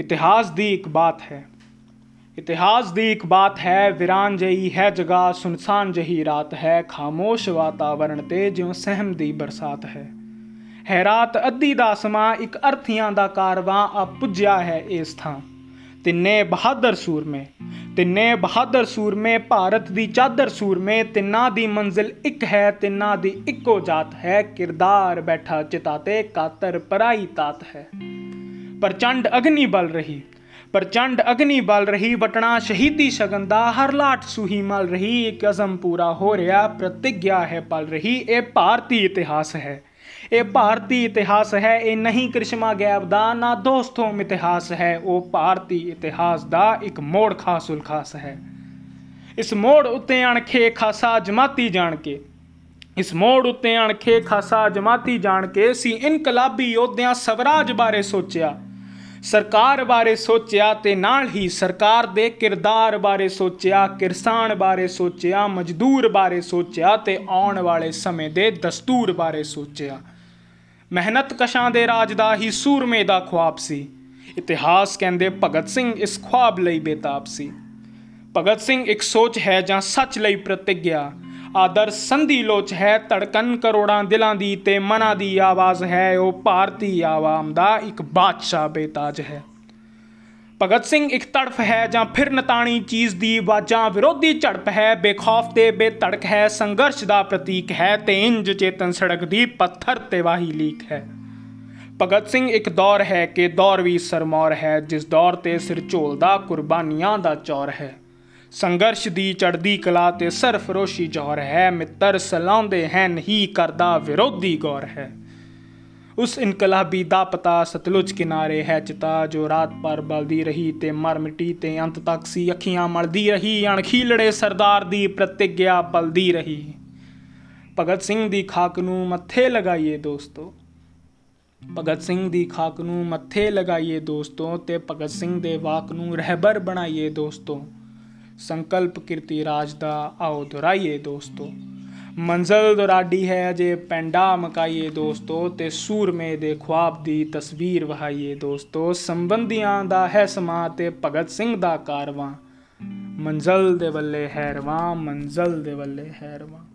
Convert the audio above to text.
ਇਤਿਹਾਸ ਦੀ ਇੱਕ ਬਾਤ ਹੈ। ਇਤਿਹਾਸ ਦੀ ਇੱਕ ਬਾਤ ਹੈ, ਵਿਰਾਨ ਜਈ ਹੈ ਜਗਾ, ਸੁਨਸਾਨ ਜਹੀ ਰਾਤ ਹੈ, ਖਾਮੋਸ਼ ਵਾਤਾਵਰਣ ਤੇ ਜਿਉਂ ਸਹਿਮ ਦੀ ਬਰਸਾਤ ਹੈ। ਹੈ ਰਾਤ ਅੱਧੀ ਦਾ ਸਮਾਂ, ਇੱਕ ਅਰਥੀਆਂ ਦਾ ਕਾਰਵਾਂ, ਆ ਪੁੱਜਿਆ ਹੈ ਇਸ ਥਾਂ। ਤਿੰਨੇ ਬਹਾਦਰ ਸੂਰਮੇ, ਤਿੰਨੇ ਬਹਾਦਰ ਸੂਰਮੇ, ਭਾਰਤ ਦੀ ਚਾਦਰ ਸੂਰਮੇ, ਤਿੰਨਾਂ ਦੀ ਮੰਜ਼ਿਲ ਇੱਕ ਹੈ, ਤਿੰਨਾਂ ਦੀ ਇੱਕੋ ਜਾਤ ਹੈ, ਕਿਰਦਾਰ ਬੈਠਾ ਚਿਤਾਤੇ ਕਾਤਰ ਪਰਾਈ ਤਾਤ ਹੈ। ਪ੍ਰਚੰਡ ਅਗਨੀ ਬਲ ਰਹੀ। ਪ੍ਰਚੰਡ ਅਗਨੀ ਬਲ ਰਹੀ, ਵਟਣਾ ਸ਼ਹੀਦੀ ਸ਼ਗਨ ਦਾ ਹਰ ਲਾਟ ਸੁਹੀ ਮਲ ਰਹੀ। ਇੱਕ ਅਜ਼ਮ ਪੂਰਾ ਹੋ ਰਿਹਾ, ਪ੍ਰਤਿਗਿਆ ਹੈ ਪਲ ਰਹੀ। ਇਹ ਭਾਰਤੀ ਇਤਿਹਾਸ ਹੈ। ਇਹ ਭਾਰਤੀ ਇਤਿਹਾਸ ਹੈ, ਇਹ ਨਹੀਂ ਕ੍ਰਿਸ਼ਮਾ ਗੈਬ ਦਾ, ਨਾ ਦੋਸਤੋਂ ਇਤਿਹਾਸ ਹੈ। ਉਹ ਭਾਰਤੀ ਇਤਿਹਾਸ ਦਾ ਇੱਕ ਮੋੜ ਖਾਸ ਉਲਖਾਸ ਹੈ। ਇਸ ਮੋੜ ਉੱਤੇ ਅਣਖੇ ਖਾਸਾ ਜਮਾਤੀ ਜਾਣ ਕੇ। ਇਸ ਮੋੜ ਉੱਤੇ ਅਣਖੇ ਖਾਸਾ ਜਮਾਤੀ ਜਾਣ ਕੇ ਸੀ ਇਨਕਲਾਬੀ ਯੋਧਿਆਂ ਸਵਰਾਜ ਬਾਰੇ ਸੋਚਿਆ। ਸਰਕਾਰ ਬਾਰੇ ਸੋਚਿਆ ਤੇ ਨਾਲ ਹੀ ਸਰਕਾਰ ਦੇ ਕਿਰਦਾਰ ਬਾਰੇ ਸੋਚਿਆ, ਕਿਰਸਾਨ ਬਾਰੇ ਸੋਚਿਆ, ਮਜ਼ਦੂਰ ਬਾਰੇ ਸੋਚਿਆ ਤੇ ਆਉਣ ਵਾਲੇ ਸਮੇਂ ਦੇ ਦਸਤੂਰ ਬਾਰੇ ਸੋਚਿਆ। ਮਿਹਨਤ ਕਸ਼ਾਂ ਦੇ ਰਾਜ ਦਾ ਹੀ ਸੂਰਮੇ ਦਾ ਖੁਆਬ ਸੀ। ਇਤਿਹਾਸ ਕਹਿੰਦੇ ਭਗਤ ਸਿੰਘ ਇਸ ਖੁਆਬ ਲਈ ਬੇਤਾਬ ਸੀ। ਭਗਤ ਸਿੰਘ ਇੱਕ ਸੋਚ ਹੈ ਜਾਂ ਸੱਚ ਲਈ ਪ੍ਰਤੀਗਿਆ? ਆਦਰ ਸੰਧੀ ਲੋਚ ਹੈ, ਧੜਕਨ ਕਰੋੜਾਂ ਦਿਲਾਂ ਦੀ ਤੇ ਮਨਾਂ ਦੀ ਆਵਾਜ਼ ਹੈ, ਉਹ ਭਾਰਤੀ ਆਵਾਮ ਦਾ ਇੱਕ ਬਾਦਸ਼ਾਹ ਬੇਤਾਜ ਹੈ। ਭਗਤ ਸਿੰਘ ਇੱਕ ਤੜਫ ਹੈ ਜਾਂ ਫਿਰ ਨਤਾਣੀ ਚੀਜ਼ ਦੀ ਆਵਾਜ਼ਾਂ ਵਿਰੋਧੀ ਝੜਪ ਹੈ, ਬੇਖੌਫ ਤੇ ਬੇਤੜਕ ਹੈ, ਸੰਘਰਸ਼ ਦਾ ਪ੍ਰਤੀਕ ਹੈ, ਤੇ ਇੰਜ ਚੇਤਨ ਸੜਕ ਦੀ ਪੱਥਰ ਤੇ ਵਾਹੀ ਲੀਕ ਹੈ। ਭਗਤ ਸਿੰਘ ਇੱਕ ਦੌਰ ਹੈ ਕਿ ਦੌਰ ਵੀ ਸਰਮੌਰ ਹੈ, ਜਿਸ ਦੌਰ ਤੇ ਸਿਰ ਝੋਲਦਾ ਕੁਰਬਾਨੀਆਂ ਦਾ ਚੌਰ ਹੈ। ਸੰਘਰਸ਼ ਦੀ ਚੜਦੀ ਕਲਾ ਤੇ ਸਰਫਰੋਸ਼ੀ ਜੋਰ ਹੈ। ਮਿੱਤਰ ਸਲਾਉਂਦੇ ਹੈ ਨਹੀਂ ਕਰਦਾ ਵਿਰੋਧੀ ਗੌਰ ਹੈ। ਉਸ ਇਨਕਲਾਬੀ ਦਾ ਪਤਾ ਸਤਲੁਜ ਕਿਨਾਰੇ ਹੈ, ਚਿਤਾ ਜੋ ਰਾਤ ਪਰ ਬਲਦੀ ਰਹੀ ਤੇ ਮਰ ਮਿੱਟੀ ਤੇ ਅੰਤ ਤੱਕ ਸੀ ਅੱਖੀਆਂ ਮਲਦੀ ਰਹੀ ਅਣਖੀਲੜੇ ਸਰਦਾਰ ਦੀ ਪ੍ਰਤੀਗਿਆ ਬਲਦੀ ਰਹੀ। ਭਗਤ ਸਿੰਘ ਦੀ ਖਾਕ ਨੂੰ ਮੱਥੇ ਲਗਾਈਏ ਦੋਸਤੋ। ਭਗਤ ਸਿੰਘ ਦੀ ਖਾਕ ਨੂੰ ਮੱਥੇ ਲਗਾਈਏ ਦੋਸਤੋ ਤੇ ਭਗਤ ਸਿੰਘ ਦੇ ਵਾਕ ਨੂੰ ਰਹਿਬਰ ਬਣਾਈਏ ਦੋਸਤੋ। ਸੰਕਲਪ ਕਿਰਤੀ ਰਾਜ ਦਾ ਆਓ ਦੁਰਾਈਏ ਦੋਸਤੋ। ਮੰਜ਼ਲ ਦੁਰਾਡੀ ਹੈ ਅਜੇ ਪੈਂਡਾ ਮਕਾਈਏ ਦੋਸਤੋ ਤੇ ਸੂਰਮੇ ਦੇ ਖੁਆਬ ਦੀ ਤਸਵੀਰ ਵਹਾਈਏ ਦੋਸਤੋ। ਸੰਬੰਧੀਆਂ ਦਾ ਹੈ ਸਮਾ ਤੇ ਭਗਤ ਸਿੰਘ ਦਾ ਕਾਰਵਾਂ। ਮੰਜ਼ਲ ਦੇ ਵੱਲੇ ਹੈਰਵਾਂ ਮੰਜ਼ਲ ਦੇ ਵੱਲੇ ਹੈਰਵਾਂ